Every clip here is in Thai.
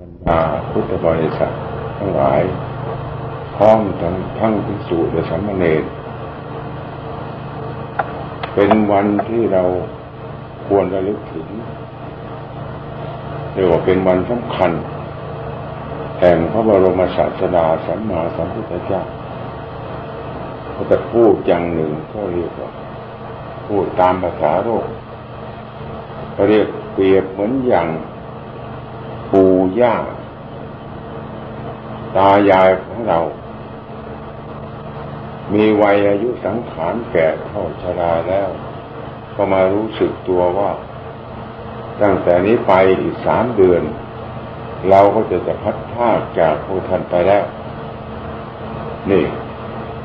ดาพุทธบริษัททั้งหลาย พร้อมทั้งทั้งพิสูจน์และสามเณรเป็นวันที่เราควรระลึกถึงเรียกว่าเป็นวันสำคัญ แห่งพระบรมศาสดาสัมมาสัมพุทธเจ้าเขาจะพูดอย่างหนึ่งก็เรียกว่า พูดตามภาษาโลกเขาเรียกเปรียบเหมือนอย่าง ปู่ย่า ตายายของเรา มีวัยอายุสังขารแก่เท่าชราแล้ว ก็มารู้สึกตัวว่า ตั้งแต่นี้ไปอีกสามเดือน เราก็จะจะพัดพาจากพวกท่านไปแล้ว นี่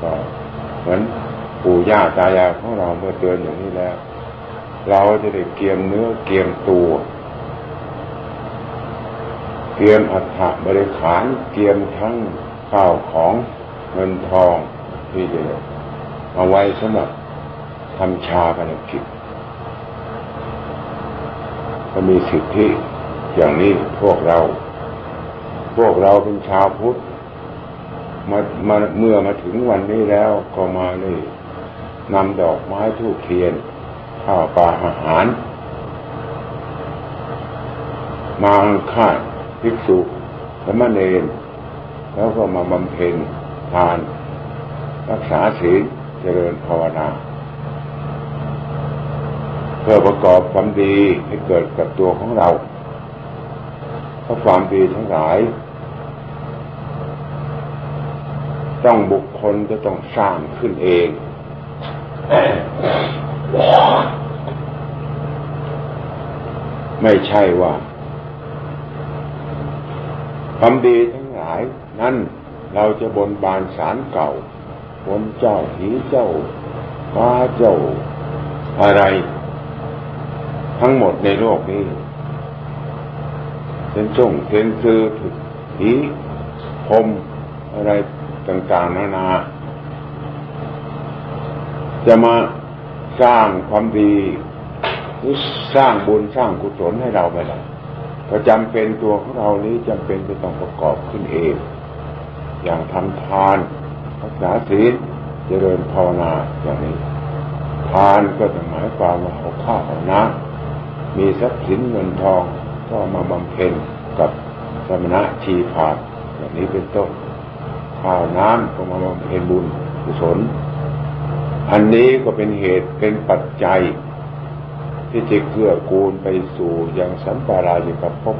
ก็เหมือนปู่ย่าตายายของเราเมื่อเตือนอย่างนี้แล้ว เราจะได้เกียมเนื้อเกียมตัว เตรียมอัฐบริขารเตรียมทั้งข้าวของเงินทองที่จะเอาไว้สำหรับทำชาปนกิจก็มีสิทธิอย่างนี้พวกเรา พวกเราเป็นชาวพุทธมามาเมื่อมาถึงวันนี้แล้วก็มาเลยนำดอกไม้ทูกเทียน ข้าวปลาอาหาร มาค่า ภิกษุสมณเณรแล้วก็มาบำเพ็ญทาน รักษาศีลเจริญภาวนา เพื่อประกอบความดีให้เกิดกับตัวของเราเพราะความดีทั้งหลาย ต้องบุคคลจะต้องสร้างขึ้นเองไม่ใช่ว่า ความดีทั้งหลาย นั้นเราจะบนบานสารเก่า บนเจ้าผีเจ้าฟ้าเจ้าอะไร ทั้งหมดในโลกนี้เป็นจงเป็นคือผีพมอะไรต่างๆนานา จะมาสร้างความดี สร้างบุญสร้างกุศลให้เราไปแล้ว ก็จำเป็นตัวของเรานี้จำเป็นจะต้องประกอบขึ้นเอง อย่างทำทานรักษาศีลเจริญภาวนาอย่างนี้ ทานก็จะหมายความว่าเอาข้าวเอาน้ำมีทรัพย์สินเงินทองก็มาบำเพ็ญกับสมณะชีพาอย่างนี้เป็นต้นข้าวน้ำก็มาบำเพ็ญบุญกุศลอันนี้ก็เป็นเหตุเป็นปัจจัย ที่จะเกื้อกูลไปสู่ยังสัมปารายิกภพ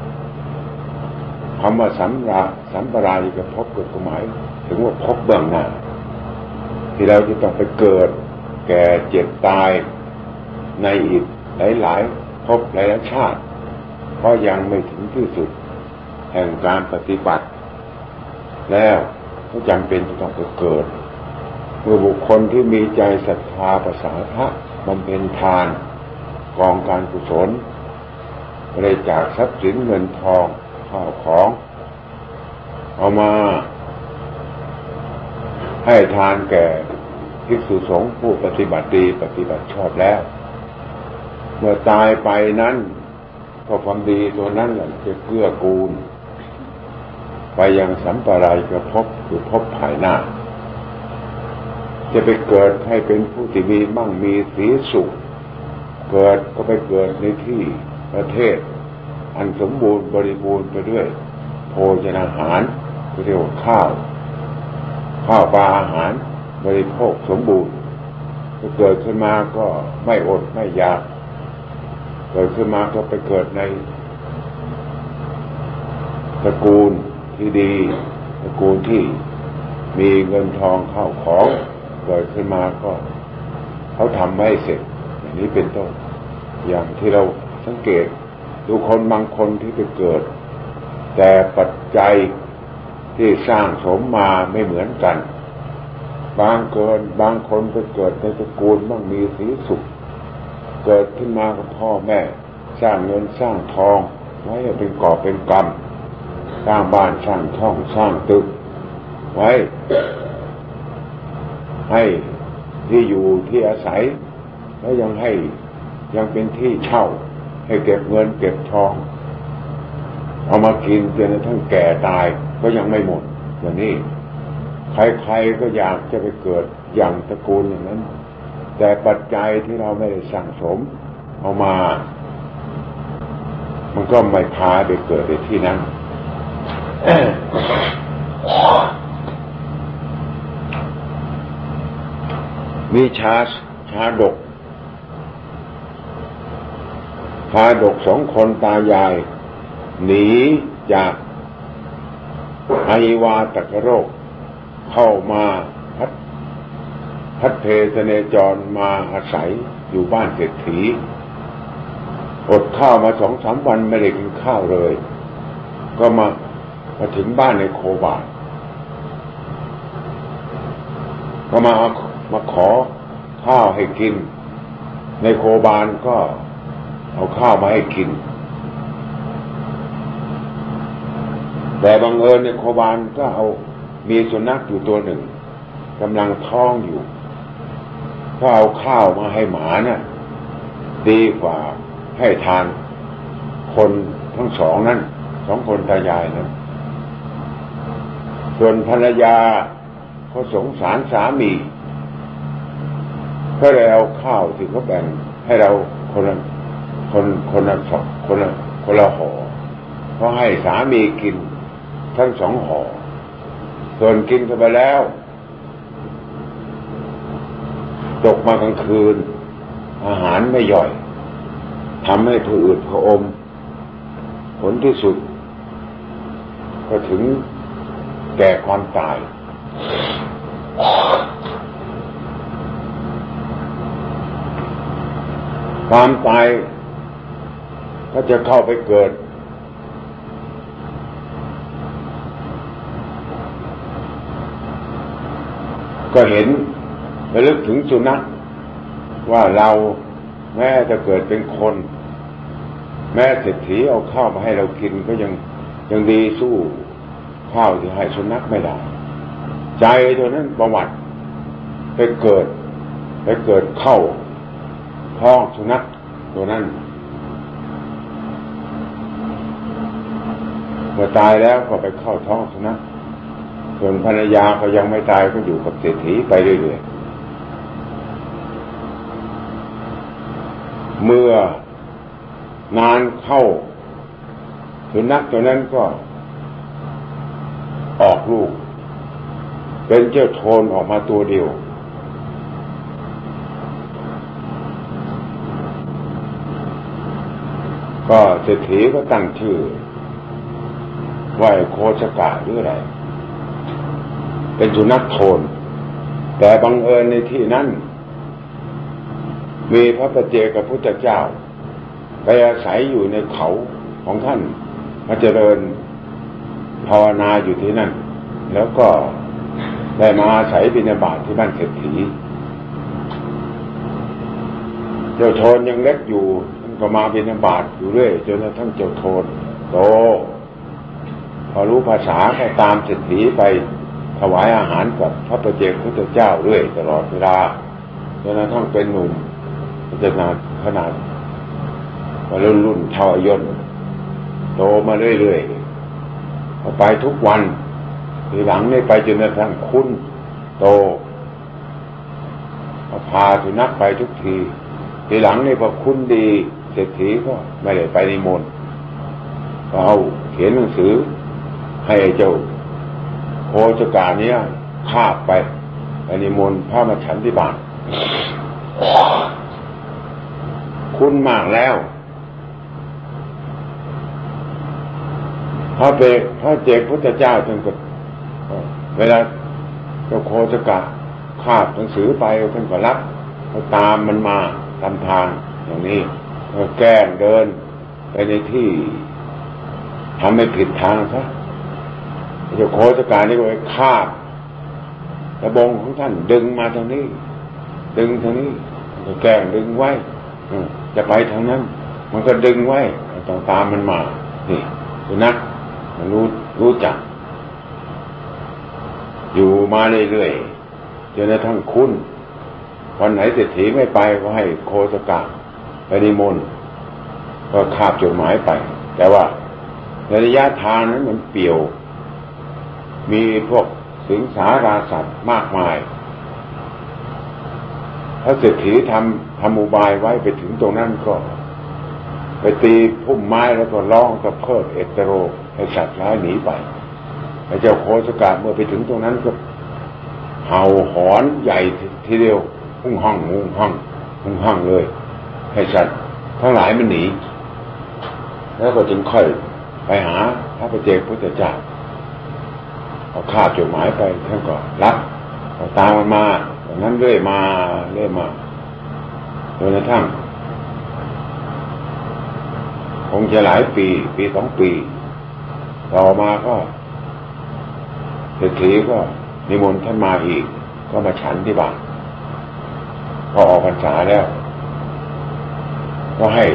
คำว่าสัมราสัมปารายิกภพก็หมายถึงว่าภพเบื้องหน้า ที่เราจะต้องไปเกิด แก่เจ็บตายในอีกหลายๆภพหลายชาติ เพราะยังไม่ถึงที่สุด แห่งการปฏิบัติ แล้วก็จำเป็นจะต้องไปเกิด เมื่อบุคคลที่มีใจศรัทธาภาษาพระบำเพ็ญทาน กองการกุศลบริจาคทรัพย์สินเงินทองข้าวของ เอามา ให้ทานแก่ภิกษุสงฆ์ผู้ปฏิบัติดีปฏิบัติชอบแล้ว เมื่อตายไปนั้นก็ความดีตัวนั้นแหละจะเกื้อกูล ไปยังสัมปรายกระพบคือพบภายหน้า จะไปเกิดให้เป็นผู้ที่มีมั่งมีสีสุข เกิดก็ไปเกิดในที่ประเทศ อันสมบูรณ์บริบูรณ์ไปด้วย โภชนาหารเรียกว่าข้าว ข้าวปลาอาหารบริโภคสมบูรณ์ก็เกิดขึ้นมาก็ไม่อดไม่อยาก เกิดขึ้นมาก็ไปเกิดในตระกูลที่ดีตระกูลที่มีเงินทองเข้าของเกิดขึ้นมาก็ เขาทำไม่เสร็จนี้เป็นต้น อย่างที่เราสังเกต ดูคนบางคนที่ไปเกิด แต่ปัจจัยที่สร้างสมมาไม่เหมือนกัน บางเกินบางคนไปเกิดในตระกูลบ้างมีสีสุข เกิดขึ้นมากับพ่อแม่ สร้างเงินสร้างทองไว้เป็นก่อเป็นกรรมสร้างบ้านสร้างช่องสร้างตึก ไว้ ให้ที่อยู่ที่อาศัย แล้วยังให้ ยังเป็นที่เช่า ให้เก็บเงินเก็บทอง เอามากินจนกระทั่งแก่ตายก็ยังไม่หมดอย่างนี้ใครๆก็อยากจะไปเกิดอย่างตระกูลอย่างนั้น แต่ปัจจัยที่เราไม่ได้สั่งสม เอามา มันก็ไม่พาไปเกิดในที่นั้นมีชาชาดกชาดกสองคนตายาย หนีจากไอวาตกโรค เข้ามาพัดพัดเพสเนจรมาอาศัยอยู่บ้านเศรษฐีอดข้าวมาสองสามวันไม่ได้กินข้าวเลย ก็มามาถึงบ้านในโคบาก็มามาขอข้าวให้กิน ในโคบานก็ เอาข้าวมาให้กิน แต่บังเอิญในโคบานก็เอามีสุนัขอยู่ตัวหนึ่งกำลังท้องอยู่ ก็เอาข้าวมาให้หมาเนะ่ยดีกว่าให้ทานคนทั้งสองนั้นสองคนตายายนั้นส่วนภรรยาเขาสงสารสามี ก็เลยเอาข้าวที่เขาแบ่งให้เราคนละ คนคนละสองคนละคนละห่อเขาให้สามีกิน ทั้งสองห่อส่วนกินกันไปแล้ว ตกมากลางคืน อาหารไม่ย่อยทำให้ผืดผอม ผลที่สุด ก็ถึงแก่ความตาย ความตาย ถ้าจะเข้าไปเกิด ก็เห็นระลึกถึงสุนัขว่าเราแม้จะเกิดเป็นคน แม้เศรษฐีเอาข้าวมาให้เรากินก็ยังยังดีสู้ข้าวที่ให้สุนัขไม่ได้ ใจตัวนั้นประวัติไปเกิดไปเกิดเข้าท้องสุนัขตัวนั้น เมื่อตายแล้วก็ไปเข้าท้องสุนัขส่วนภรรยาเขายังไม่ตายก็อยู่กับเศรษฐีไปเรื่อยๆเมื่อนานเข้าสุนัขตัวนั้นก็ออกลูก เป็นเจ้าโทนออกมาตัวเดียวก็เศรษฐีก็ตั้งชื่อ ว่าโคชกาหรืออะไร เป็นสุนัขโทน แต่บังเอิญในที่นั้น มีพระประเจกับพุทธเจ้า ไปอาศัยอยู่ในเขาของท่านมาเจริญภาวนาอยู่ที่นั่น แล้วก็ได้มาอาศัยบินาบาตที่บ้านเศรษฐีเจ้าโทนยังเล็กอยู่ท่านก็มาบินาบาตอยู่เรื่อยจนกระทั่งเจ้าโทนโต พอรู้ภาษาก็ตามเศรษฐีไปถวายอาหารกับพระประเจกพุทธเจ้าเรื่อยตลอดเวลาจนกระทั่งเป็นหนุ่มจนาขนาดมารุ่นรุ่นเท่าอายนโตมาเรื่อยๆไปทุกวันทีหลังนี่ไปจนกระทั่งคุ้นโตพาสุนัขไปทุกทีทีหลังนี่พอคุ้นดีเศรษฐีก็ไม่ได้ไปนิมนต์เอาเขียนหนังสือ ให้เจ้าโคจกาเนี้ยคาบไปไปนิมนต์พระมาฉันที่บานคุ้นมากแล้ว พระเปพระเจกพุทธเจ้าท่านก็เวลาเจ้าโคสกะคาบหนังสือไปท่านก็รับตามมันมาตามทางอย่างนี้แกล้งเดินไปในที่ทำไม่ผิดทางซะ เจ้าโคสการนี่ก็ไปคาบระบงของท่านดึงมาทางนี้ ดึงทางนี้ก็แกงดึงไว้จะไปทางนั้น มันก็ดึงไว้ต้องตามมันมา นี่สุนัขรู้รู้จัก อยู่มาเรื่อยๆจนกระทั่งคุ้นวันไหนเศรษฐีไม่ไปก็ให้โคสกาไปนิมนต์ก็คาบจดหมายไป แต่ว่าระยะทางนั้นมันเปี่ยว มีพวกสิงสาราสัตว์มากมาย พระเศรษฐีทำทำอุบายไว้ไปถึงตรงนั้นก็ ไปตีพุ่มไม้แล้วก็ร้องกับเพิดเอตโรให้สัตว์ร้ายหนีไปพระเจ้าโคสกาเมื่อไปถึงตรงนั้นก็เห่าหอนใหญ่ทีเดียวหุ่งห้องหุ่งห้องหุ่งห้องเลย ให้สัตว์ทั้งหลายมันหนี แล้วก็จึงค่อยไปหาพระประเจกพุทธเจ้า เอาข้าจดหมายไปท่านก็รับตามมันมาอย่างนั้นเรื่อยมาเรื่อยมาจนกระทั่งคงจะหลายปี ปีสองปี ต่อมาก็เศรษฐีก็นิมนต์ท่านมาอีก ก็มาฉันที่บ้านพอออกพรรษาแล้ว ก็ให้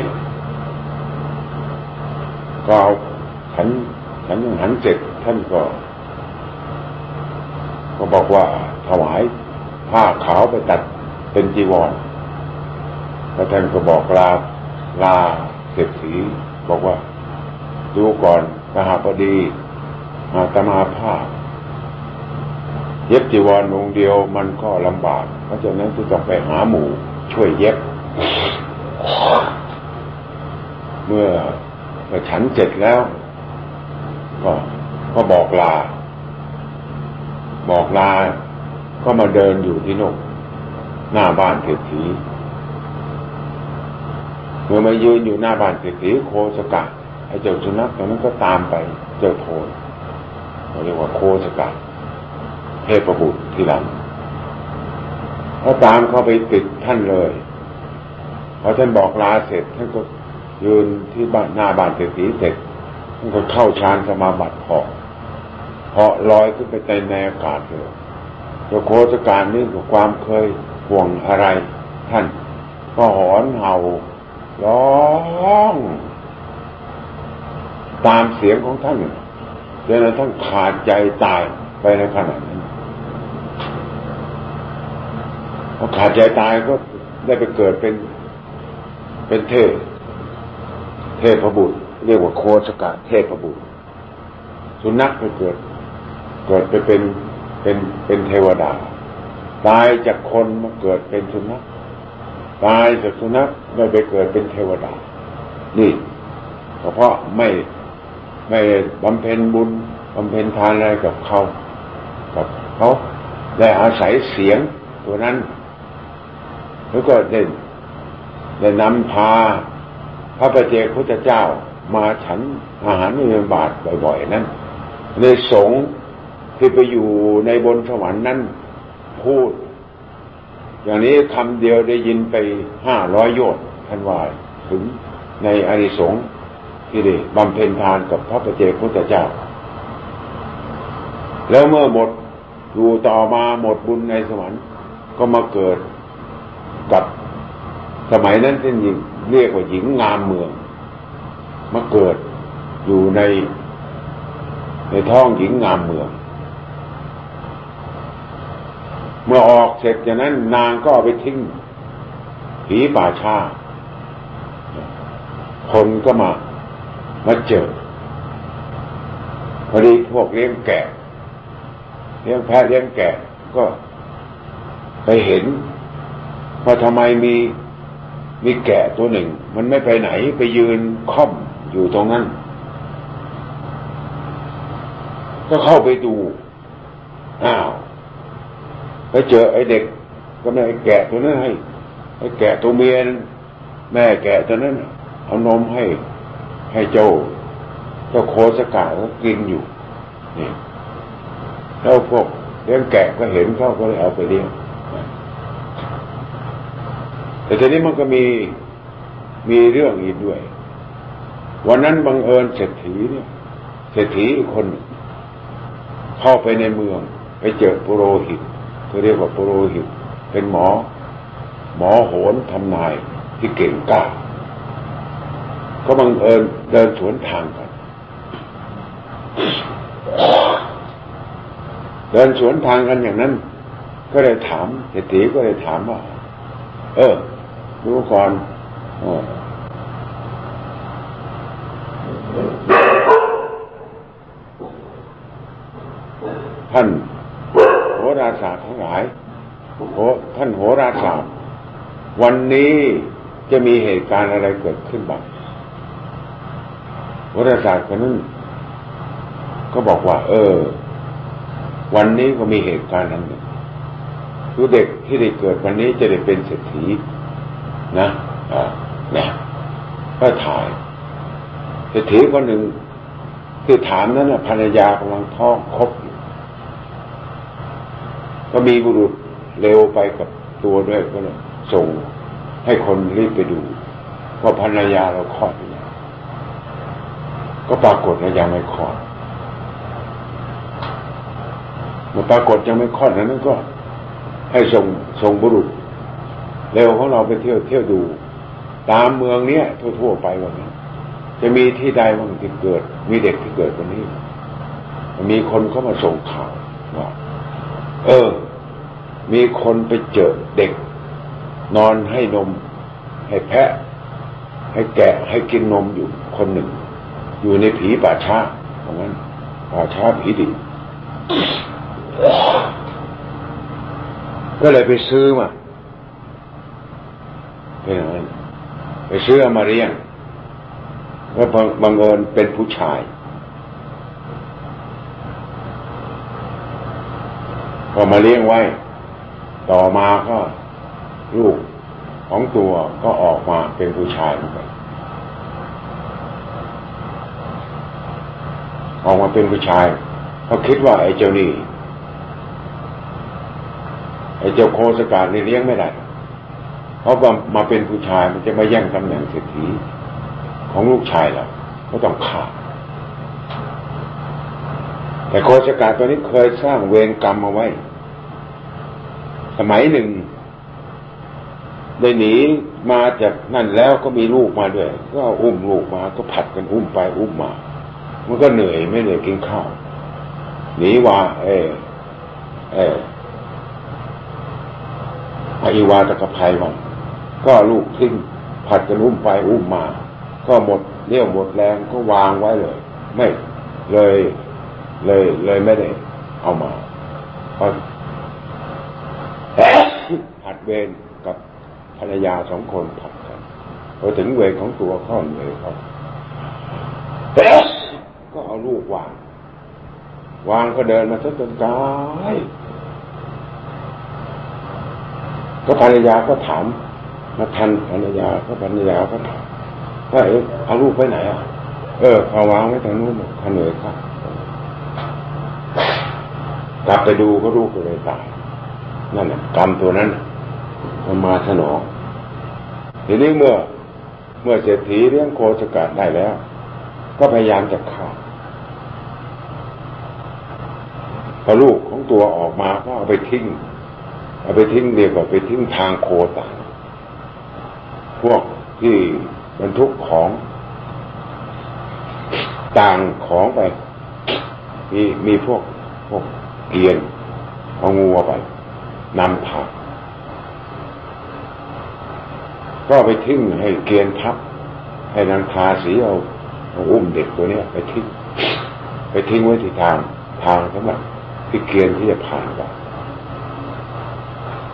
ก็เอาขันขันยังหันเสร็จท่านก็ ก็บอกว่าถวายผ้าขาวไปตัดเป็นจีวรแล้วท่านก็บอกลาลาเศรษฐีบอกว่า ดูก่อนกหาพอดีมาตมาผ้าเย็บจีวรองเดียวมันก็ลำบาก เพราะฉะนั้นจะต้องไปหาหมู่ช่วยเย็บ เมื่อเมื่อฉันเสร็จแล้ว ก็ก็บอกลา บอกลา ก็มาเดินอยู่ที่นกหน้าบ้านเศรษฐีเมื่อมายืนอยู่หน้าบ้านเศรษฐีโคสกะไอ้เจ้าสุนัขตัวนั้นก็ตามไปเจ้าโทนเรียกว่าโคสกะเทพบุตรที่หลังเขาตามเข้าไปติดท่านเลยพอท่านบอกลาเสร็จท่านก็ยืนที่บ้านหน้าบ้านเศรษฐีเสร็จท่านก็เข้าฌานสมาบัติเหาะ เหาะลอยขึ้นไปในในอากาศเลยโยโคสการนี้กับความเคยห่วงอะไร ท่านก็หอนเห่าร้อง ตามเสียงของท่านจนกระทั่งขาดใจตายไปในขณะนั้นพอขาดใจตายก็ได้ไปเกิดเป็น เป็นเทพ เทพบุตรเรียกว่าโคสกะเทพบุตรสุนัขไปเกิด เกิดไปเป็นเป็นเป็นเทวดา ตายจากคนมาเกิดเป็นสุนัขตายจากสุนัขได้ไปเกิดเป็นเทวดา นี่เพราะไม่ไม่บำเพ็ญบุญบำเพ็ญทานอะไรกับเขากับเขาได้อาศัยเสียงตัวนั้น แล้วก็ได้ได้นำพาพระประเจกพุทธเจ้ามาฉันอาหารในบาทบ่อยๆนั้นในสงฆ์ ที่ไปอยู่ในบนสวรรค์นั้นพูด อย่างนี้คำเดียวได้ยินไปห้าร้อยโยชน์ท่านว่าถึงในอานิสงส์ที่ได้บำเพ็ญทานกับพระปเจกพุทธเจ้า แล้วเมื่อหมดอยู่ต่อมาหมดบุญในสวรรค์ก็มาเกิดกับสมัยนั้นท่านหญิงเรียกว่าหญิงงามเมือง มาเกิดอยู่ในในท้องหญิงงามเมือง เมื่อออกเสร็จจากนั้น นางก็เอาไปทิ้งผีป่าชาคนก็มา มาเจอพอดีพวกเลี้ยงแกะเลี้ยงแพะเลี้ยงแกะก็ไปเห็นว่าทำไมมีมีแกะตัวหนึ่ง มันไม่ไปไหนไปยืนค่อมอยู่ตรงนั้น ก็เข้าไปดู อ้าว ไปเจอไอ้เด็กก็ไม่ไอ้แกะตัวนั้นให้ไอ้แกะตัวเมียนแม่แกะตัวนั้นเอานมให้ให้เจ้าเจ้าโคสกาก็กินอยู่นี่แล้วพวกเลี้ยงแกะก็เห็นเขาก็เลยเอาไปเลี้ยงแต่ทีนี้มันก็มีมีเรื่องอีกด้วย วันนั้นบังเอิญเศรษฐีเนี่ยเศรษฐีคนเข้าไปในเมือง ไปเจอปุโรหิต เขาเรียกว่าปุโรหิต เป็นหมอ หมอโหนทำนายที่เก่งกล้าก็บังเอิญเดินสวนทางกัน เดินสวนทางกันอย่างนั้น ก็เลยถามเศรษฐีก็เลยถามว่า เออรู้ก่อนท่าน วันนี้จะมีเหตุการณ์อะไรเกิดขึ้นบ้างโหราศาสตร์คนนั้นก็บอกว่า เออ วันนี้ก็มีเหตุการณ์นั้นหนึ่งคือเด็กที่ได้เกิดวันนี้จะได้เป็นเศรษฐีนะอ่าเนี่ยก็ถ่ายเศรษฐีคนหนึ่งคือถามนั้นนะภรรยากำลังท้องครบอยู่ก็มีบุรุษเร็วไปกับตัวด้วยก็เลย ส่งให้คนรีบไปดูว่าภรรยาเราคลอดอยู่แล้วก็ปรากฏว่ายังไม่คลอดเมื่อปรากฏยังไม่คลอดนั้นก็ ให้ส่งส่งบุรุษเร็วของเราไปเที่ยวเที่ยวดู ตามเมืองเนี้ยทั่ว ๆ ไปวันนี้จะมีที่ใดบ้างที่เกิด มีเด็กที่เกิดวันนี้ มีคนเข้ามาส่งข่าวว่าเออ มีคนไปเจอเด็ก นอนให้นม ให้แพะ ให้แกะให้กินนมอยู่คนหนึ่ง อยู่ในผีป่าช้าเพราะงั้นป่าช้าผีดิบก็เลยไปซื้อมาเป็นอย่างนั้นไปซื้อมาเรียงก็บังเอิญเป็นผู้ชายก็มาเลี้ยงไว้ ต่อมาก็ ลูกของตัวก็ออกมาเป็นผู้ชายเหมือนกันออกมาเป็นผู้ชายเขาคิดว่าไอ้เจ้านี่ไอ้เจ้าโคสกาดนี่เลี้ยงไม่ได้เพราะว่ามาเป็นผู้ชายมันจะมาแย่งตำแหน่งเศรษฐีของลูกชายเราก็ต้องขาดแต่โคสกาตัวนี้เคยสร้างเวรกรรมมาไว้ สมัยหนึ่ง ได้หนีมาจากนั่นแล้วก็มีลูกมาด้วย ก็อุ้มลูกมาก็ผัดกันอุ้มไปอุ้มมา มันก็เหนื่อยไม่เหนื่อยกินข้าวหนีว่าเออเออไอวาตะกภัยมันก็ลูกทิ้งผัดกันอุ้มไปอุ้มมา ก็หมดเรี่ยวหมดแรงก็วางไว้เลย ไม่เลย เลยเลยไม่ได้ เอามาพราะผัดเวร ภรรยาสองคนผัดกันพอถึงเวรของตัวข้อนเลยเขาก็เอาลูกวาง วางก็เดินมาซะจนกายก็ภรรยาก็ถามมาทันภรรยาก็ภรรยาก็ถามว่าเออเอาลูกไปไหนอะ เออเอาวางไว้ทางนู้นขนเหนื่อยครับกลับไปดูก็ลูกก็เลยตายนั่นแหละกรรมตัวนั้นมันมาสนอง ทีนี้เมื่อเมื่อเศรษฐีเลี้ยงโคสกัดได้แล้ว ก็พยายามจะฆ่าพอลูกของตัวออกมาก็เอาไปทิ้ง เอาไปทิ้งเดียกวกับไปทิ้งทางโคต่างพวกที่บรรทุกของต่างของไป มีมีพวกพวกเกียนเอางูไปนำผัก ก็ไปทิ้งให้เกียนทับ ให้นางทาสีเอาเอาอุ้มเด็กตัวนี้ไปทิ้งไปทิ้งไว้ที่ทางทางสำหรับที่เกียนที่จะผ่านไป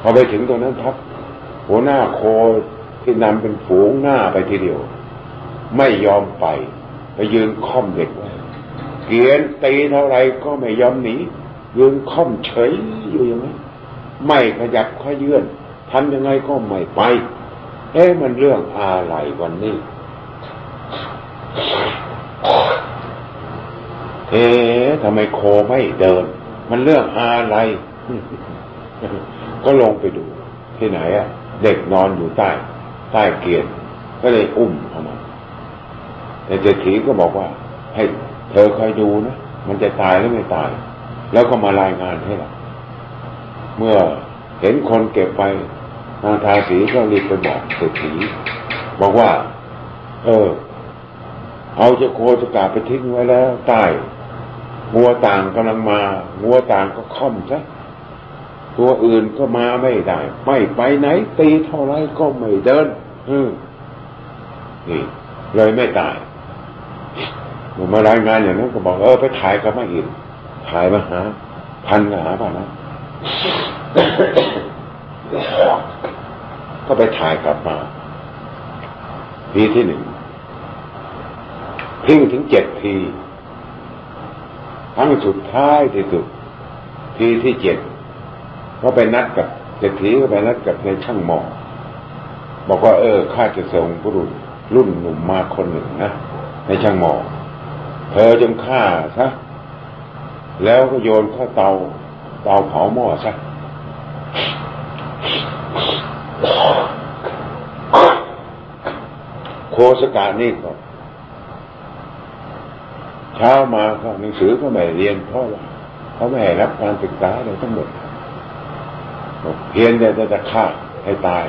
พอไปถึงตรงนั้นทับ หัวหน้าโคที่นำเป็นฝูงหน้าไปทีเดียว ไม่ยอมไป ไปยืนค่อมเด็กไว้เกียนตีเท่าไรก็ไม่ยอมหนียืนค่อมเฉยอยู่อย่างนี้ไม่ขยับขยื่นทำยังไงก็ไม่ไป เอ๊ะมันเรื่องอะไรวันนี้เอ๊ะทำไมโคไม่เดิน มันเรื่องอะไร ก็ลงไปดู ที่ไหนอะเด็กนอนอยู่ใต้ ใต้เกียร์ก็เลยอุ้มเอามาแต่เศรษฐีก็บอกว่า ให้เธอคอยดูนะมันจะตายหรือไม่ตาย แล้วก็มารายงานให้เราเมื่อเห็นคนเก็บไป นางทาสีก็รีบไปบอกเศรษฐีบอกว่า เออ เอาเจ้าโคสกาไปทิ้งไว้แล้ว ใต้งัวต่างกำลังมางัวต่างก็ค่อมซะตัวอื่นก็มาไม่ได้ ไม่ไปไหน ตีเท่าไรก็ไม่เดินอืนี่ เลยไม่ตายมมารายงานอย่างนั้นก็บอกเออไปถ่ายกับมาอีกถ่ายมาหา พันหาป่ะนะ ก็ไปถ่ายกลับมาทีที่หนึ่งทิ้งถึงเจ็ดทีครั้งสุดท้ายที่สุด ทีที่เจ็ดก็ไปนัดกับเศรษฐีก็ไปนัดกับในช่างหมอบอกว่า เออข้าจะส่งผู้รุ่นรุ่นหนุ่มมาคนหนึ่งนะในช่างหมอเธอจงฆ่าซะแล้วก็โยนเข้าเตาเตาเผาหม้อซะ โคสกานี่ก็เช้ามาก็หนังสือก็ไม่เรียนเพราะว่าเขาไม่ให้รับการศึกษาเลยทั้งหมดเพียงแต่จะฆ่าให้ตาย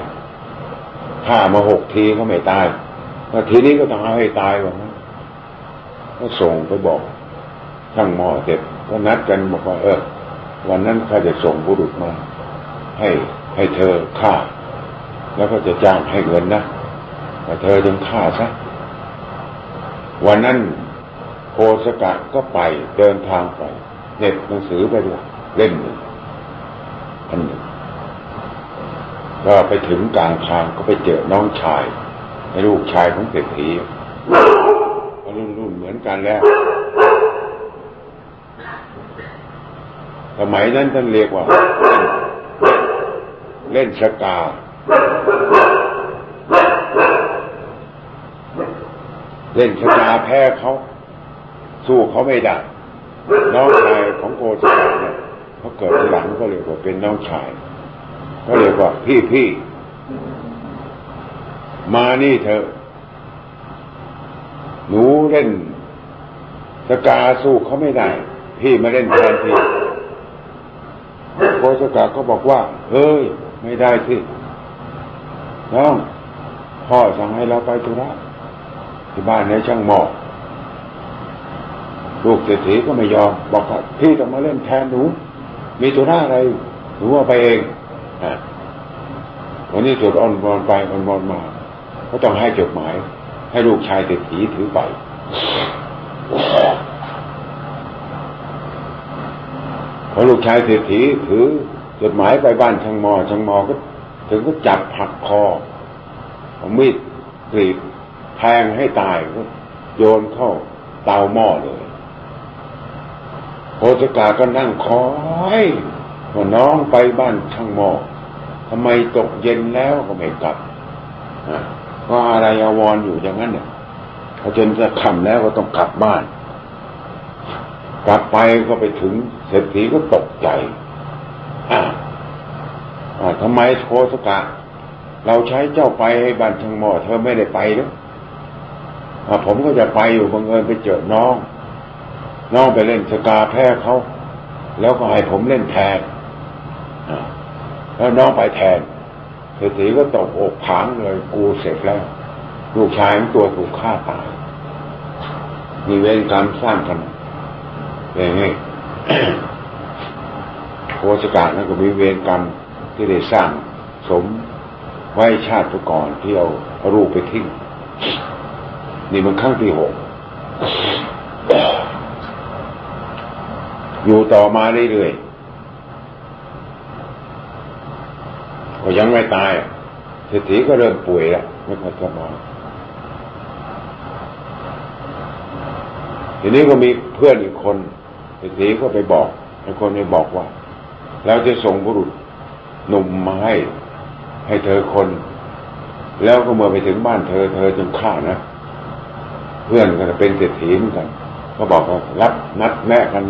ฆ่ามาหกทีก็ไม่ตายก็ทีนี้ก็ต้องเอาให้ตายว่าก็ส่งไปบอกช่างหมอเสร็จก็นัดกันบอกว่า เออ วันนั้นข้าจะส่งบุรุษมา ให้ให้เธอฆ่า แล้วก็จะจ้างให้เงินนะ แต่เธอจงฆ่าซะวันนั้นโคสกะก็ไปเดินทางไปเน็ตหนังสือไปด้วยเล่นหนึ่งอันหนึ่งก็ไปถึงกลางทางก็ไปเจอน้องชายลูกชายของเศรษฐีรุ่นรุ่นเหมือนกันแล้วสมัยนั้นท่านเรียกว่า เล่นสกา เล่นสกาแพ้เขาสู้เขาไม่ได้ น้องชายของโกศลเนี่ยเขาเกิดทีหลังก็เรียกว่าเป็นน้องชาย ก็เรียกว่าพี่พี่มานี่เถอะหนูเล่นสกาสู้เขาไม่ได้ พี่มาเล่นแทนพี่โคสกาก็บอกว่า เฮ้ย ไม่ได้สิน้องพ่อสั่งให้เราไปธุระ ที่บ้านในช่างหมอกลูกเศรษฐีก็ไม่ยอม บอกว่าพี่ต้องมาเล่นแทนหนู มีธุระอะไรหนูเอาไปเองวันนี้สุดอ่อนบอลไปอ่อนบอลมา ก็ต้องให้จดหมาย ให้ลูกชายเศรษฐีถือไปพอลูกชายเศรษฐีถือจดหมายไปบ้านช่างมอช่างมอก็ ถึงก็จับหักคอเอามีดกรีด แทงให้ตายก็โยนเข้าเตาหม้อเลยโพสกาก็นั่งคอยว่าน้องไปบ้านช่างหม้อทำไมตกเย็นแล้วก็ไม่กลับก็อะไรอาวรอยู่อย่างนั้นเนี่ยพอจนจะค่ำแล้วก็ต้องกลับบ้าน กลับไปก็ไปถึงเศรษฐีก็ตกใจอ่าทำไมโคสกะ เราใช้เจ้าไปให้บ้านช่างหม้อเธอไม่ได้ไปหรือ ผมก็จะไปอยู่บังเอิญไปเจอน้อง น้องไปเล่นสกาแพ้เขา แล้วก็ให้ผมเล่นแทนแล้วน้องไปแทนเศรษฐีก็ตกอกผางเลยกูเสร็จแล้ว ลูกชายของตัวถูกฆ่าตายมีเวรกรรมสร้างกันอย่างนี้โคสกานั้นก็มีเวรกรรมที่ได้สร้างสมไว้ชาติก่อนที่เอารูปไปทิ้ง นี่มันขั้งที่หกอยู่ต่อมาเรื่อยๆก็ยังไม่ตายเศรษฐีก็เริ่มป่วยแล้วไม่ค่อยสบายทีนี้ก็มีเพื่อนอีกคนเศรษฐีก็ไปบอกไอ้คนนี้บอกว่าแล้วจะส่งบุรุษหนุ่มมาให้ให้เธอคน แล้วก็เมื่อไปถึงบ้านเธอ เธอจึงฆ่านะ เพื่อนก็เป็นเศรษฐีเหมือนกันก็บอกว่ารับนัดแม่กัน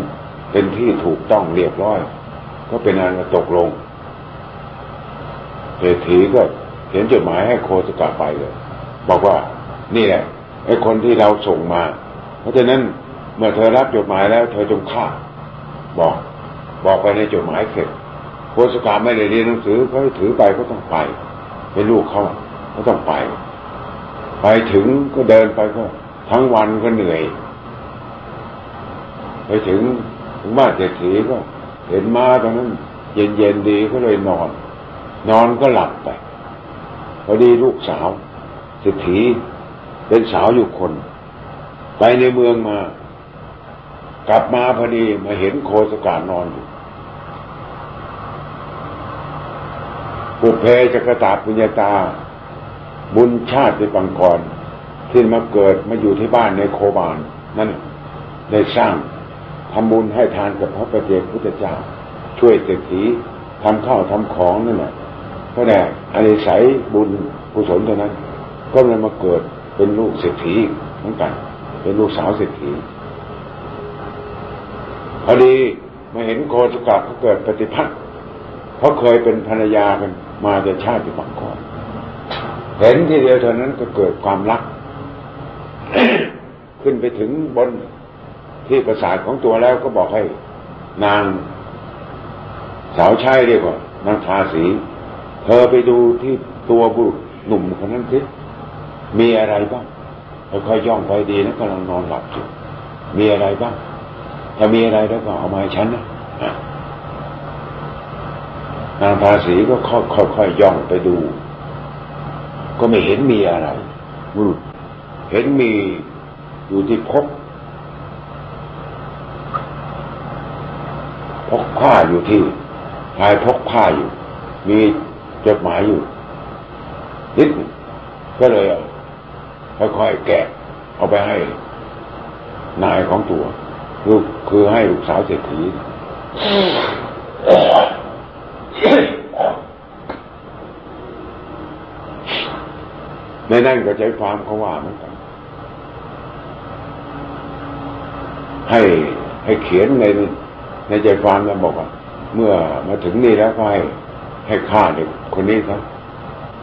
เป็นที่ถูกต้องเรียบร้อย ก็เป็นอันตกลงเศรษฐีก็เขียนจดหมายให้โคสกะไปเลย บอกว่า นี่แหละไอ้คนที่เราส่งมา เพราะฉะนั้นเมื่อเธอรับจดหมายแล้ว เธอจงฆ่า บอก บอกไปในจดหมายเสร็จโคสกะไม่ได้เรียนหนังสือเขาถือไปก็ต้องไปเป็นลูกเขาก็ต้องไป ไปถึงก็เดินไปก็ ทั้งวันก็เหนื่อย ไปถึงถึงบ้านเศรษฐีก็ เห็นม้าตอนนั้น เย็นๆดีก็เลยนอน นอนก็หลับไปพอดีลูกสาวเศรษฐีเป็นสาวอยู่คน ไปในเมืองมา กลับมาพอดีมาเห็นโคสกานอนอยู่ปุเพจักตาปุญญาตา บุญชาติปังกร ที่มาเกิดมาอยู่ที่บ้านในโคบานนั่นได้สร้างทำบุญให้ทานกับพระประเจกพุทธเจ้า ช่วยเศรษฐีทำข้าวทำของนั่นแหละเพราะแต่อานิสัยบุญกุศลเท่านั้น ก็เลยมาเกิดเป็นลูกเศรษฐีเหมือนกัน เป็นลูกสาวเศรษฐีพอดีมาเห็นโคสกัดเขาเกิดปฏิพัทธ์เขาเคยเป็นภรรยากันมาแต่ชาติปังก่อนเห็นทีเดียวเท่านั้นก็เกิดความรัก ขึ้นไปถึงบนที่ประสาทของตัวแล้วก็บอกให้ นางสาวใช้เรียกว่านางทาสี เธอไปดูที่ตัวบุรุษหนุ่มคนนั้นสิมีอะไรบ้างค่อยๆย่องไปดีแล้วกำลังนอนหลับอยู่มีอะไรบ้าง ถ้ามีอะไรแล้วก็เอามาให้ฉันนะนางภาษีก็ค่อยๆย่องไปดู ก็ไม่เห็นมีอะไรบุรุษเห็นมี อยู่ที่พกพกผ้าอยู่ที่ชายพกผ้าอยู่ มีจดหมายอยู่นิดก็เลยค่อยๆแกะ เอาไปให้นายของตัวลูกคือให้ลูกสาวเศรษฐีในนั่นก็ใจความเขาว่าเหมือนกัน ให้ให้เขียนในในใจความแล้วบอกว่า เมื่อมาถึงนี่แล้วก็ให้ให้ฆ่าเด็กคนนี้ครับ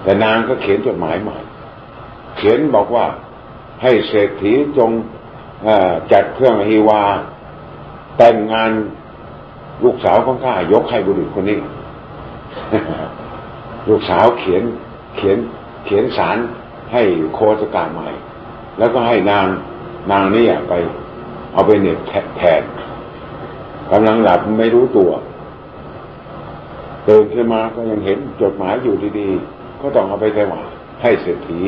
แต่นางก็เขียนจดหมายใหม่ เขียนบอกว่าให้เศรษฐีจงจัดเครื่องฮีวา แต่งงานลูกสาวของข้ายกให้บุรุษคนนี้ ลูกสาวเขียนเขียนเขียนสารให้โคสกาใหม่ แล้วก็ให้นางนางนี่ไป เอาไปเน็บแทนกำลังหลับไม่รู้ตัวตื่นขึ้นมาก็ยังเห็นจดหมายอยู่ดีๆ ก็ต้องเอาไปถวายให้เศรษฐี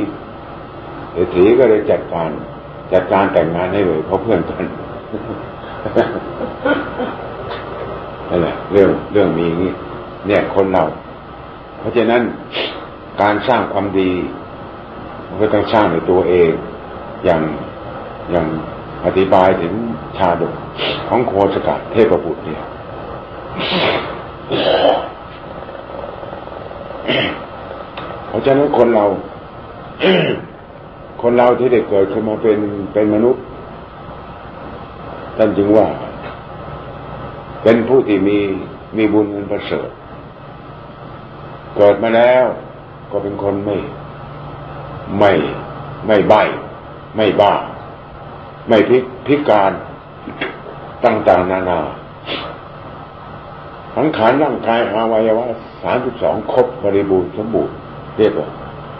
เศรษฐีก็เลยจัดการ จัดการแต่งงานให้เลยเพราะเพื่อนกันนั่นแหละเรื่องเรื่องมีอย่างนี้เนี่ยคนเรา เพราะฉะนั้นการสร้างความดี มันก็ต้องสร้างในตัวเอง อย่างอย่าง อธิบายถึงชาดกของโคสกัดเทพบุตรเนี่ยเพราะฉะนั้นคนเรา คนเราที่ได้เกิดขึ้นมาเป็นเป็นมนุษย์ท่านจึงว่า เป็นผู้ที่มีมีบุญอันประเสริฐเกิดมาแล้วก็เป็นคนไม่ ไม่ไม่ใบไม่บ้า ไม่พิพการต่างๆ นานาสังขารร่างกายอาวัยวะสามสิบสองครบบริบูรณ์สมบูรณ์เรียกว่า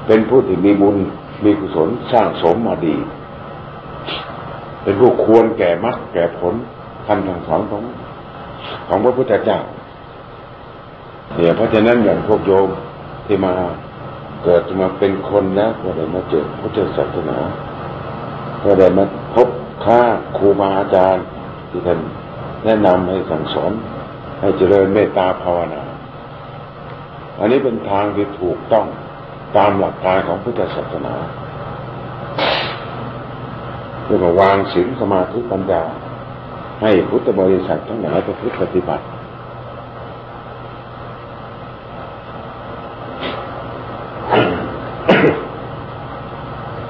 เป็นผู้ที่มีบุญมีกุศลสร้างสมมาดี เป็นผู้ควรแก่มรรคแก่ผลทำทางสอนของของพระพุทธเจ้าเนี่ยเพราะฉะนั้นอย่างพวกโยมที่มาเกิดมาเป็นคนแล้วก็ได้มาเจอพุทธศาสนาก็ได้มาพบ ข้าครูบาอาจารย์ที่ท่านแนะนำให้สั่งสอนให้เจริญเมตตาภาวนา อันนี้เป็นทางที่ถูกต้องตามหลักการของพุทธศาสนาเรียกว่าวางศีลสมาธิปัญญา ให้พุทธบริษัททั้งหลายประพฤติปฏิบัติ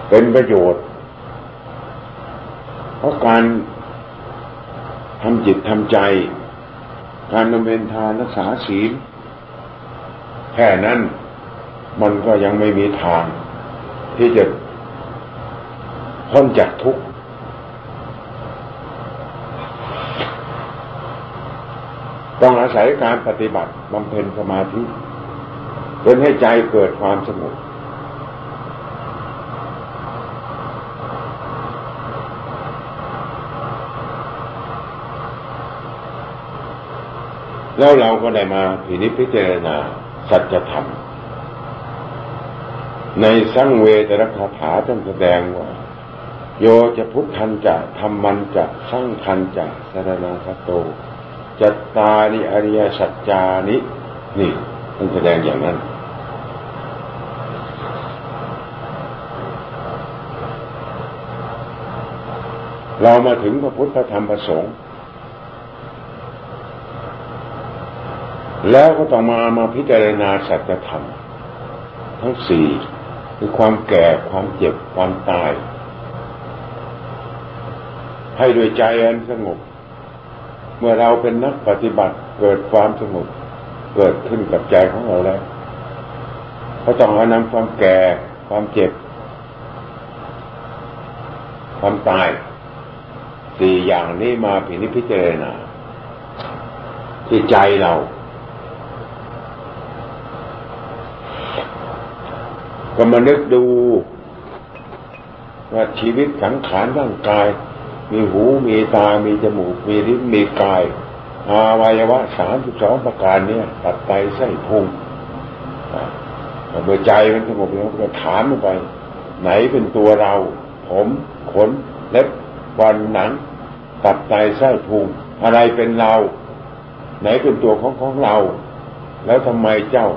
เป็นประโยชน์ ราะการทำจิตทำใจ การดำเนินทานรักษาศีลแค่นั้นมันก็ยังไม่มีทาง ที่จะพ้นจากทุกข์ต้องอาศัยการปฏิบัติบำเพ็ญสมาธิจนให้ใจเกิดความสงบ แล้วเราก็ได้มาพินิพิจารณาสัจธรรม ในสังเวตรคาถาท่านแสดงว่า โยจะพุทธันจะธรรมันจะสร้างคันจะสรณาคโตจะตตานิอริยสัจจานินี่ท่านแสดงอย่างนั้น เรามาถึงพระพุทธธรรมประสงค์ แล้วก็ต้องมามาพิจารณาสัจธรรม ทั้งสี่คือความแก่ความเจ็บความตาย ให้ด้วยใจอันสงบ เมื่อเราเป็นนักปฏิบัติเกิดความสงบเกิดขึ้นกับใจของเราแล้วก็ต้องเอานำความแก่ความเจ็บ ความตายสี่อย่างนี้มาพินิพิจารณาที่ใจเรา ก็มานึกดูว่าชีวิตสังขารร่างกาย มีหูมีตา มีจมูก มีลิ้นมีกายอาวัยวะสามสิบสองประการเนี่ยตัดไตไส้พุงเมื่อใจมันสงบแล้วก็ถามลงไป ไหนเป็นตัวเรา ผมขนเล็บฟันหนัง ตัดไตไส้พุงอะไรเป็นเรา ไหนเป็นตัวของของเรา แล้วทำไมเจ้า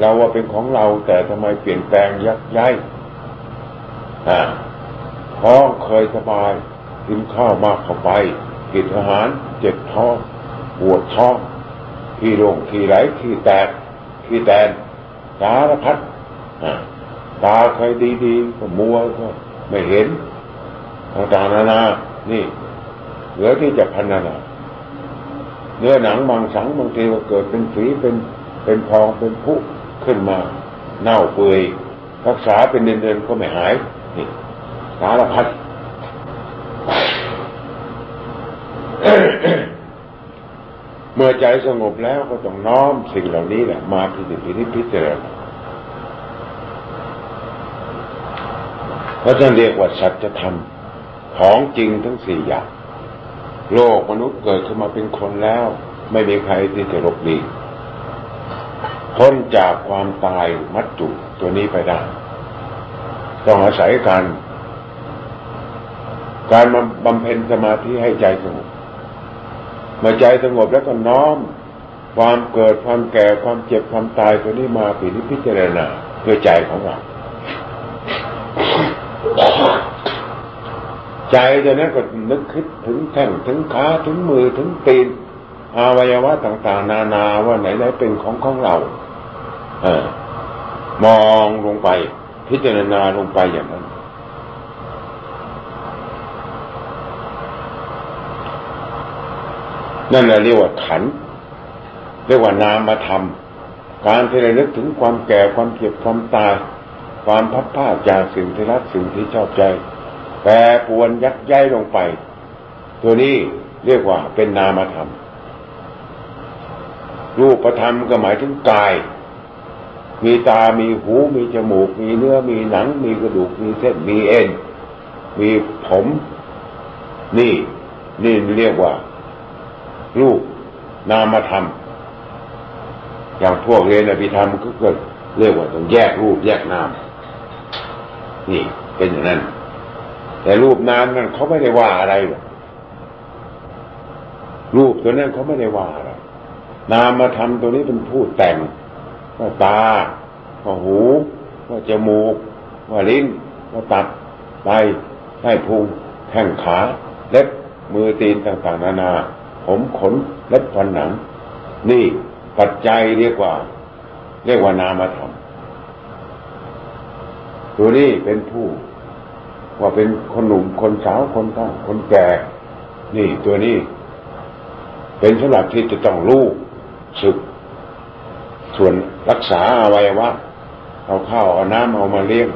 เราว่าเป็นของเราแต่ทำไมเปลี่ยนแปลงยักย้ายอ่ท้องเคยสบายกินข้าวมากเข้าไปกินอาหารเจ็บท้องปวดท้องขี้ลงขี้ไหลขี้แตกขี้แตนสารพัดตาเคยดีๆก็มัวก็ไม่เห็นต่างๆนานา นี่ เหลือที่จะพันนาเนื้อหนังบางสังบางทีก็เกิดเป็นฝีเป็นเป็นพองเป็นผุ ขึ้นมา เน่าเปื่อยรักษาเป็นเดือนๆก็ไม่หาย นี่สารพัดเมื่อใจสงบแล้วก็ต้องน้อมสิ่งเหล่านี้แหละ มาพิจิตรพิจารณาเพราะท่านเรียกว่าสัจธรรมของจริงทั้งสี่อย่าง โลกมนุษย์เกิดขึ้นมาเป็นคนแล้ว ไม่มีใครที่จะหลบหลีก พ้นจากความตายมัดจุตัวนี้ไปได้ ต้องอาศัยการการมาบำเพ็ญสมาธิให้ใจสงบเมื่อใจสงบแล้วก็น้อม ความเกิดความแก่ความเจ็บความตายตัวนี้มาปินิพิจารณาเพื่อใจของเราใจตัวนั้นก็นึกคิดถึงแท่งถึงขาถึงมือถึงตีนอวัยวะต่าง ๆ นานาว่าไหนไหนเป็นของของเรา ออมองลงไป พิจารณาลงไปอย่างนั้น นั่นแหละเรียกว่าขัน เรียกว่านามธรรมการที่เรานึกถึงความแก่ความเจ็บความตาย ความพัดผ้าจากสิ่งที่รักสิ่งที่ชอบใจแปรปวนยักย้ายลงไป ตัวนี้เรียกว่าเป็นนามธรรมรูปธรรมก็หมายถึงกาย มีตา มีหู มีจมูก มีเนื้อ มีหนัง มีกระดูก มีเส้น มีเอ็น มีผม นี่ นี่เรียกว่า รูปนามธรรม อย่างพวกเรียนอภิธรรมก็เกิดเรียกว่าต้องแยกรูปแยกนาม นี่เป็นอย่างนั้น แต่รูปนามนั้นเขาไม่ได้ว่าอะไรหรอกรูปตัวนั้นเขาไม่ได้ว่าอะไรนามธรรมตัวนี้เป็นผู้แต่ง ว่าตาว่าหูว่าจมูกว่าลิ้นว่าตัดไตไส้พุงแข้งขาเล็บมือตีนต่างๆ นานา ผมขนเล็บฟันหนัง นี่ปัจจัยเรียกว่า เรียกว่านามธรรมตัวนี้เป็นผู้ว่าเป็นคนหนุ่มคนสาวคนเฒ่าคนแก่ นี่ตัวนี้ เป็นสำหรับที่จะต้องรู้สึก ส่วนรักษาอวัยวะเอาข้าวเอาน้ำเอามาเลี้ยง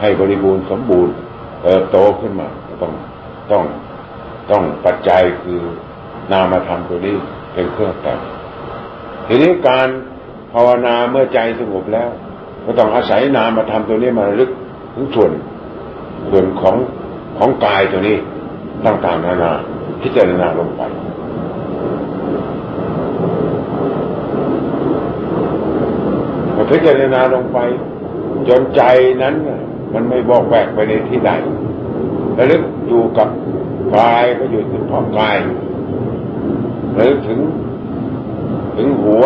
ให้บริบูรณ์สมบูรณ์เติบโตขึ้นมาต้องต้องต้องปัจจัยคือนามธรรมตัวนี้เป็นเครื่องแต่งทีนี้การภาวนาเมื่อใจสงบแล้ว ก็ต้องอาศัยนามธรรมตัวนี้มาลึกถึงส่วนส่วนของของกายตัวนี้ต่างๆนานาพิจารณาลงไป พิจารณาลงไป จนใจนั้น มันไม่บอกแวกไปในที่ใดระลึกอยู่กับกายก็อยู่เฉพาะกายหรือถึง ถึงหัว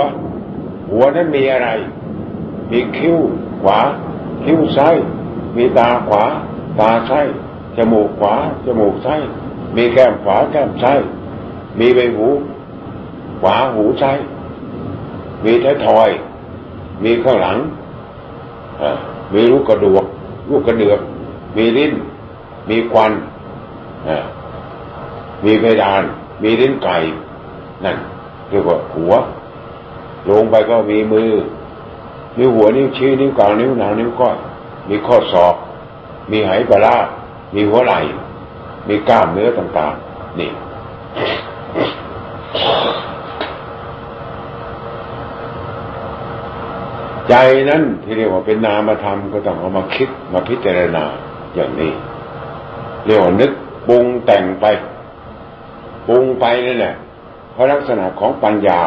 หัวนั้นมีอะไร มีคิ้วขวา คิ้วซ้ายมีตาขวา ตาซ้ายจมูกขวา จมูกซ้ายมีแก้มขวาแก้มซ้ายมีใบหูขวาหูซ้ายมีท้ายทอย มีข้างหลังมีลูกกระดูกลูกกระเดือก มีลิ้น มีควันมีเพดาน มีลิ้นไก่ นั่นเรียกว่าหัว ลงไปก็มีมือมีหัวนิ้วชี้นิ้วกลางนิ้วนางนิ้วก้อยมีข้อศอก มีไหปลามีหัวไหล่ มีกล้ามเนื้อต่าง ๆ นี่ ใจนั้นที่เรียกว่าเป็นนามธรรมก็ต้องเอามาคิดมาพิจารณาอย่างนี้ เรียกว่านึกปรุงแต่งไปปรุงไปนั่นแหละเพราะลักษณะของปัญญา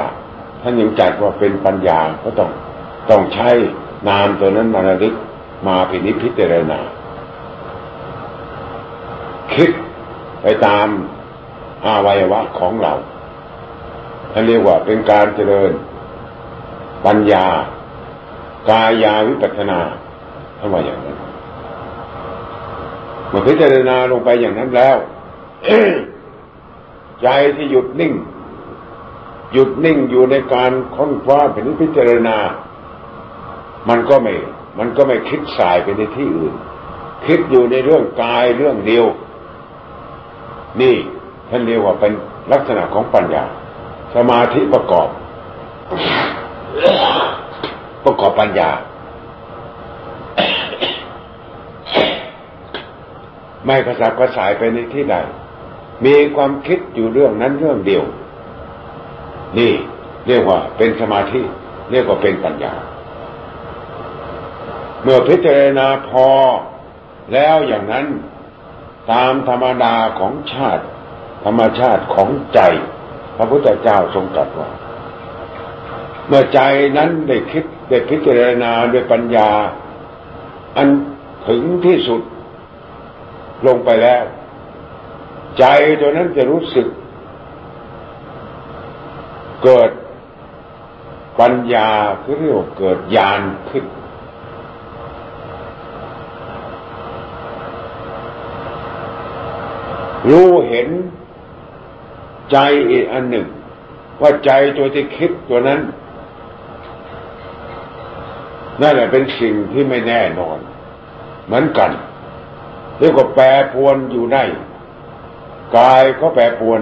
ท่านยังจัดว่าเป็นปัญญาก็ต้องต้องใช้นามตัวนั้นมาระลึกมาพินิจพิจารณาคิดไปตามอาวัยวะของเราท่านเรียกว่าเป็นการเจริญปัญญา กายาวิปัสนาท่านว่าอย่างนั้นเมื่อพิจารณาลงไปอย่างนั้นแล้ว ใจที่หยุดนิ่ง หยุดนิ่งอยู่ในการค้นคว้าเป็นพิจารณา มันก็ไม่ มันก็ไม่คิดสายไปในที่อื่น คิดอยู่ในเรื่องกายเรื่องเดียว นี่ท่านเรียกว่าเป็นลักษณะของปัญญา สมาธิประกอบ ประกอบปัญญา ไม่กระสับกระสายไปในที่ใด มีความคิดอยู่เรื่องนั้นเรื่องเดียว นี่เรียกว่าเป็นสมาธิ เรียกว่าเป็นปัญญา เมื่อพิจารณาพอแล้วอย่างนั้นตามธรรมดาของชาติ ธรรมชาติของใจ พระพุทธเจ้าทรงตรัสว่า เมื่อใจนั้นได้คิด ได้พิจารณาด้วยปัญญา อันถึงที่สุดลงไปแล้ว ใจตัวนั้นจะรู้สึก เกิดปัญญาคือเรียกว่าเกิดญาณขึ้น รู้เห็นใจอีกอันหนึ่ง ว่าใจตัวที่คิดตัวนั้น นั่นแหละเป็นสิ่งที่ไม่แน่นอน เหมือนกันเรียกว่าแปรปวนอยู่ได้กายก็แปรปวน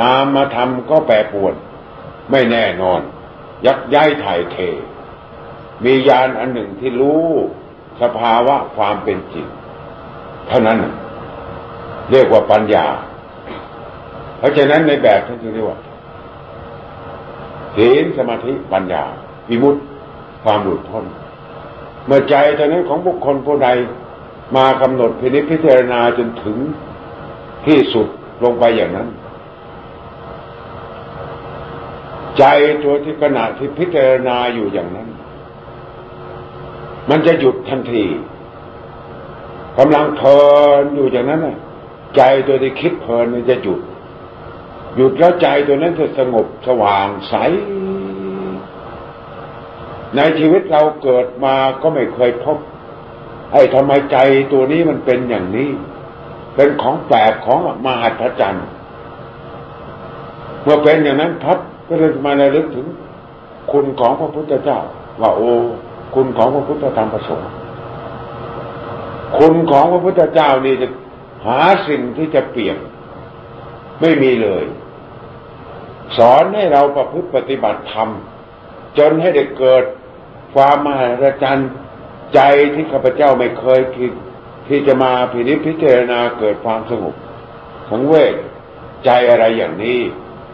นามมาทำก็แปรปวน ไม่แน่นอน ยักย้ายถ่ายเท มียานอันหนึ่งที่รู้สภาวะความเป็นจริง เท่านั้นเรียกว่าปัญญา เพราะฉะนั้นในแบบท่านจึงเรียกว่าศีลสมาธิปัญญาวิมุตติความหลุดพ้น เมื่อใจเท่านั้นของบุคคลผู้ใดมากำหนดพินิจพิจารณาจนถึงที่สุดลงไปอย่างนั้น ใจตัวที่ขณะที่พิจารณาอยู่อย่างนั้น มันจะหยุดทันทีกำลังเพลินอยู่อย่างนั้นน่ะ ใจตัวที่คิดเพลินมันจะหยุด หยุดแล้วใจตัวนั้นจะสงบสว่างใส ในชีวิตเราเกิดมาก็ไม่เคยพบ ไอ้ทำไมใจตัวนี้มันเป็นอย่างนี้ เป็นของแปลกของมหัศจรรย์เมื่อเป็นอย่างนั้นพับก็เลยมาในลึกถึง คุณของพระพุทธเจ้า ว่าโอ้คุณของพระพุทธธรรมประสงค์คุณของพระพุทธเจ้านี่จะหาสิ่งที่จะเปลี่ยนไม่มีเลย สอนให้เราประพฤติปฏิบัติธรรมจนให้ได้เกิด ความมหัศจรรย์ใจที่ข้าพเจ้าไม่เคยคิดที่จะมาพินิจพิจารณาเกิดความสงบสังเวชใจอะไรอย่างนี้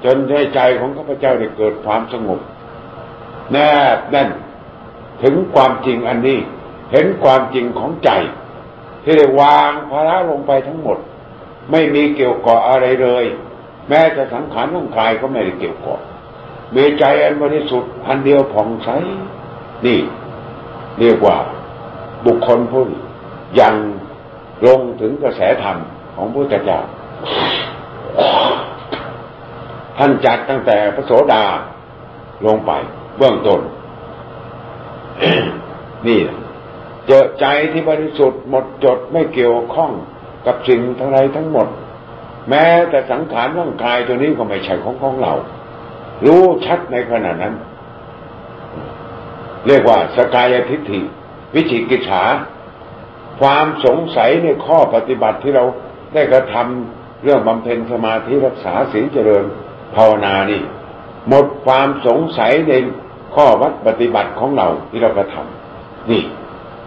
จนให้ใจของข้าพเจ้าได้เกิดความสงบแนบแน่นถึงความจริงอันนี้ เห็นความจริงของใจ ที่ได้วางภาระลงไปทั้งหมด ไม่มีเกี่ยวก่ออะไรเลย แม้จะสังขารร่างกายก็ไม่ได้เกี่ยวก่อมีใจอันบริสุทธิ์อันเดียวผ่องใส นี่ เรียกว่าบุคคลผู้ยังลงถึงกระแสธรรมของพระเจ้าท่านจัดตั้งแต่พระโสดาลงไปเบื้องต้น นี่เจอใจที่บริสุทธิ์หมดจดไม่เกี่ยวข้องกับสิ่งทั้งไรทั้งหมด แม้แต่สังขารร่างกายตัวนี้ก็ไม่ใช่ของของเรา รู้ชัดในขณะนั้น เรียกว่าสกายทิฏฐิ วิจิกิจฉา ความสงสัยในข้อปฏิบัติที่เราได้กระทำเรื่องบำเพ็ญสมาธิรักษาศีลเจริญภาวนานี่ หมดความสงสัยในข้อวัดปฏิบัติของเราที่เรากระทำนี่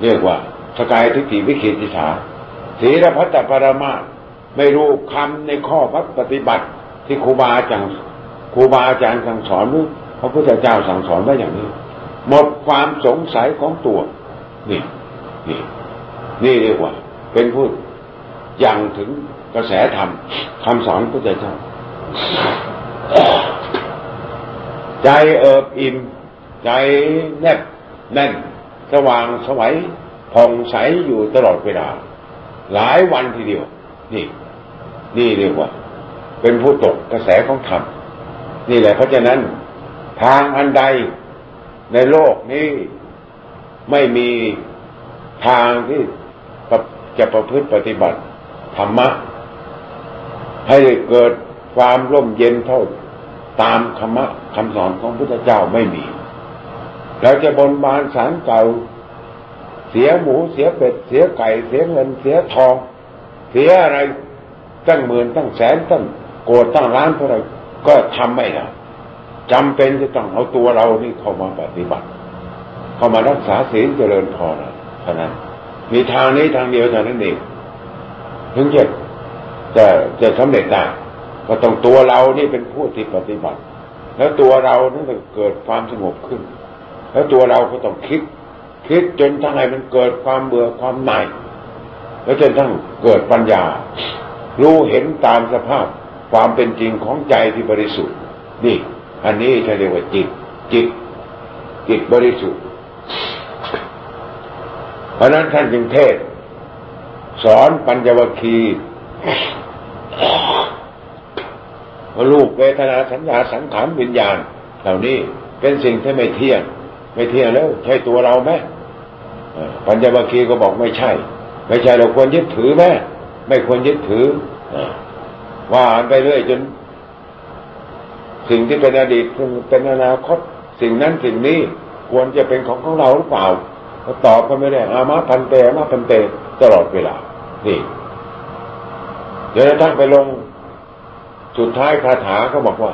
เรียกว่าสกายทิฏฐิวิจิกิจฉาศีลพัตตปรมาไม่รู้คำในข้อวัดปฏิบัติที่ครูบาอาจารย์ครูบาอาจารย์สั่งสอนหรือพระพุทธเจ้าสั่งสอนไว้อย่างนี้ หมดความสงสัยของตัว นี่ นี่ นี่เรียกว่า เป็นผู้ยังถึงกระแสธรรมคำสอนพระเจ้า ใจเอิบอิ่ม ใจแนบแน่น สว่างสวัยผ่องใสอยู่ตลอดเวลา หลายวันทีเดียว นี่ นี่เรียกว่า เป็นผู้ตกกระแสของธรรมนี่แหละเพราะฉะนั้น ทางอันใด ในโลกนี้ไม่มีทางที่จะประพฤติปฏิบัติธรรมะ ให้เกิดความร่มเย็นเท่าตามคำคำสอนของพุทธเจ้าไม่มี เราจะบนบานสารเก่า เสียหมูเสียเป็ด เสียไก่ เสียเงินเสียทอง เสียอะไรตั้งหมื่นตั้งแสนตั้งโกดตั้งล้านเท่าไรก็ทำไม่ได้ จำเป็นจะต้องเอาตัวเรานี่เข้ามาปฏิบัติ เข้ามารักษาศีลเจริญพอนะเท่านั้น มีทางนี้ทางเดียวเท่านั้นเองถึงจะจะจะสำเร็จได้ก็ต้องตัวเรานี่เป็นผู้ที่ปฏิบัติ แล้วตัวเรานี่จะเกิดความสงบขึ้น แล้วตัวเราก็ต้องคิด คิดจนทั้งไงมันเกิดความเบื่อความหน่ายแล้วจนทั้งเกิดปัญญา รู้เห็นตามสภาพความเป็นจริงของใจที่บริสุทธิ์นี่ อันนี้จะเรียกว่าจิต จิต จิตบริสุทธิ์เพราะนั้นท่านจึงเทศ สอนปัญญวคีรูปเวทนาสัญญาสังขารวิญญาณ เหล่านี้เป็นสิ่งที่ไม่เที่ยง ไม่เที่ยงแล้วใช่ตัวเราไหมปัญญวคคีย์ก็บอกไม่ใช่ ไม่ใช่เราควรยึดถือไหมไม่ควรยึดถือว่าไปเรื่อยจน สิ่งที่เป็นอดีตเป็นอนาคต สิ่งนั้นสิ่งนี้ควรจะเป็นของของเราหรือเปล่าตอบก็ไม่ได้อามาพันเตอามาพันเตตลอดเวลา นี่เดี๋ยวท่านไปลงสุดท้ายคาถาเขาบอกว่า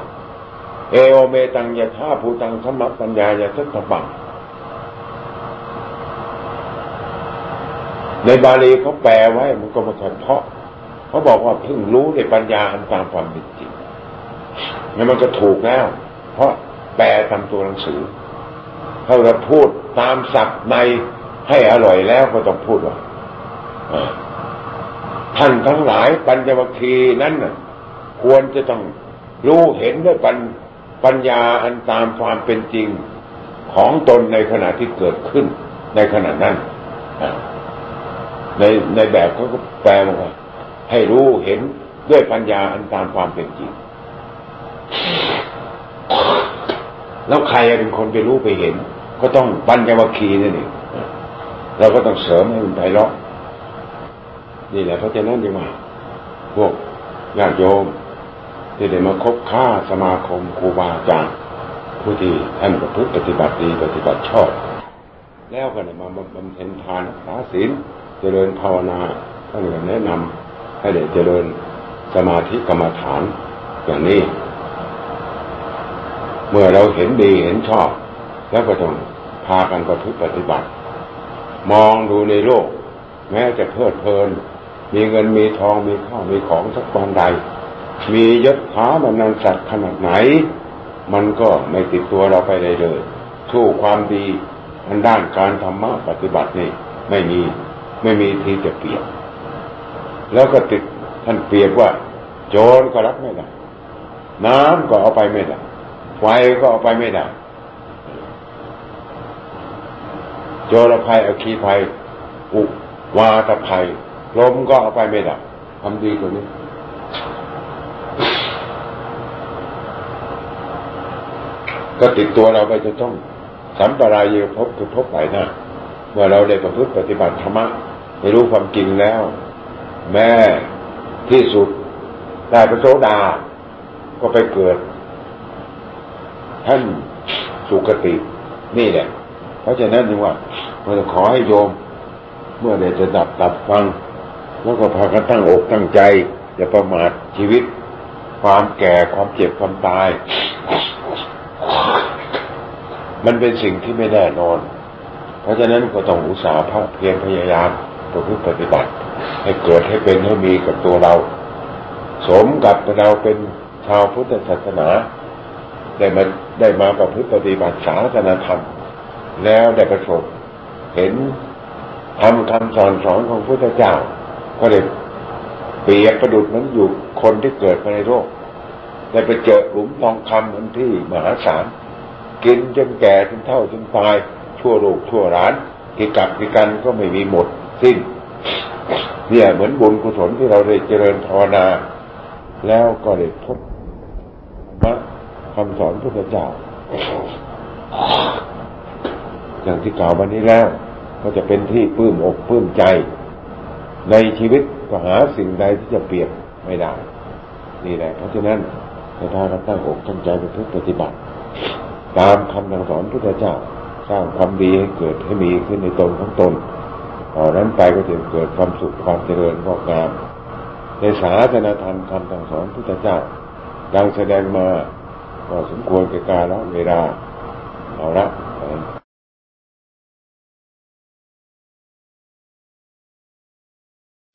เอโอเมตังยะท่าภูตังธรรมปัญญายะทัตบังในบาลีเขาแปลไว้มันก็มาค่อยเพาะเขาบอกว่าเพิ่งรู้ในปัญญาอันตามความเป็นจริง นี่มันก็ถูกแล้ว เพราะแปลตามตัวหนังสือ ถ้าเราพูดตามศัพท์ในให้อร่อยแล้วก็ต้องพูดว่าท่านทั้งหลายปัญญวัคคีนั้นน่ะ ควรจะต้องรู้เห็นด้วยปัญปัญญาอันตามความเป็นจริงของตนในขณะที่เกิดขึ้น ในขณะนั้นในในแบบเขาก็แปลว่าให้รู้เห็นด้วยปัญญาอันตามความเป็นจริง แล้วใครเป็นคนไปรู้ไปเห็น ก็ต้องปัญญวัคคีนั่นเองเราก็ต้องเสริมให้มันไพเราะนี่แหละเพราะฉะนั้นดีว่าพวกญาติโยมที่ได้มาคบค้าสมาคมครูบาอาจารย์ผู้ที่ท่านประพฤติปฏิบัติดีปฏิบัติชอบ แล้วก็ได้มาบำเพ็ญทานรักษาศีลเจริญภาวนาท่านก็แนะนำให้ได้เจริญสมาธิกรรมฐานอย่างนี้ เมื่อเราเห็นดีเห็นชอบ แล้วก็ต้องพากันประพฤติปฏิบัติ มองดูในโลก แม้จะเพลิดเพลิน มีเงินมีทองมีข้าวมีของสักวันใด มียศถาบรรดาศักดิ์ขนาดไหน มันก็ไม่ติดตัวเราไปเลยเลยทู่ความดีทางด้านการธรรมะปฏิบัตินี่ไม่มีไม่มีที่จะเปรียบ แล้วก็ติดท่านเปรียบว่า โจรก็รับไม่ได้ น้ำก็เอาไปไม่ได้ ไฟก็เอาไปไม่ได้โจรภัยอคีภัย อุวาตภัยลมก็เอาไปไม่ได้ทำดีกว่านี้ก็ติดตัวเราไปจะต้องสัมปรายเยพบคือพบไปหน้าเมื่อเราได้ประพฤติปฏิบัติธรรมะไม่รู้ความจริงแล้ว แม่ที่สุดได้พระโสดา ก็ไปเกิด ท่านสุคติ นี่แหละ เพราะฉะนั้นจึงว่าเราจะขอให้โยม เมื่อได้จะดับตับฟัง แล้วก็พากันตั้งอกตั้งใจ อย่าประมาทชีวิต ความแก่ความเจ็บความตาย มันเป็นสิ่งที่ไม่แน่นอน เพราะฉะนั้นก็ต้องอุตส่าห์ภาคเพียรพยายามประพฤติปฏิบัติ ให้เกิดให้เป็นให้มีกับตัวเรา สมกับเราเป็นชาวพุทธศาสนา ได้มาได้มาประพฤติปฏิบัติศาสนธรรม แล้วได้ประสบเห็นทำคำสอนสอนของพระพุทธเจ้า ก็เลยเปรียบประดุดมือนอยู่คนที่เกิดมาในโลกได้ไปเจอหลุมทองคำอันที่มหาศาลกินจนแก่จนเท่าจนตาย ชั่วโลกชั่วร้านกิกับกิกันก็ไม่มีหมด สิ้น เนี่ยเหมือนบุญกุศลที่เราได้เจริญภาวนา แล้วก็ได้พบมะ คำสอนพระเจ้า อย่างที่กล่าววันนี้แล้ว ก็จะเป็นที่ปลื้มอกปลื้มใจ ในชีวิตก็หาสิ่งใดที่จะเปรียบไม่ได้ นี่แหละ เพราะฉะนั้นถ้าเราตั้งอกตั้งใจไปปฏิบัติ ตามคำสั่งสอนพระเจ้า สร้างความดีให้เกิดให้มีขึ้นในตนของตนต่อนั้นไปก็จะเกิดความสุขความเจริญงอกงามในศาสนาธรรมคำสั่งสอนพระเจ้าดังแสดงมา ก็สมควรแก่การละเวลาเอาละ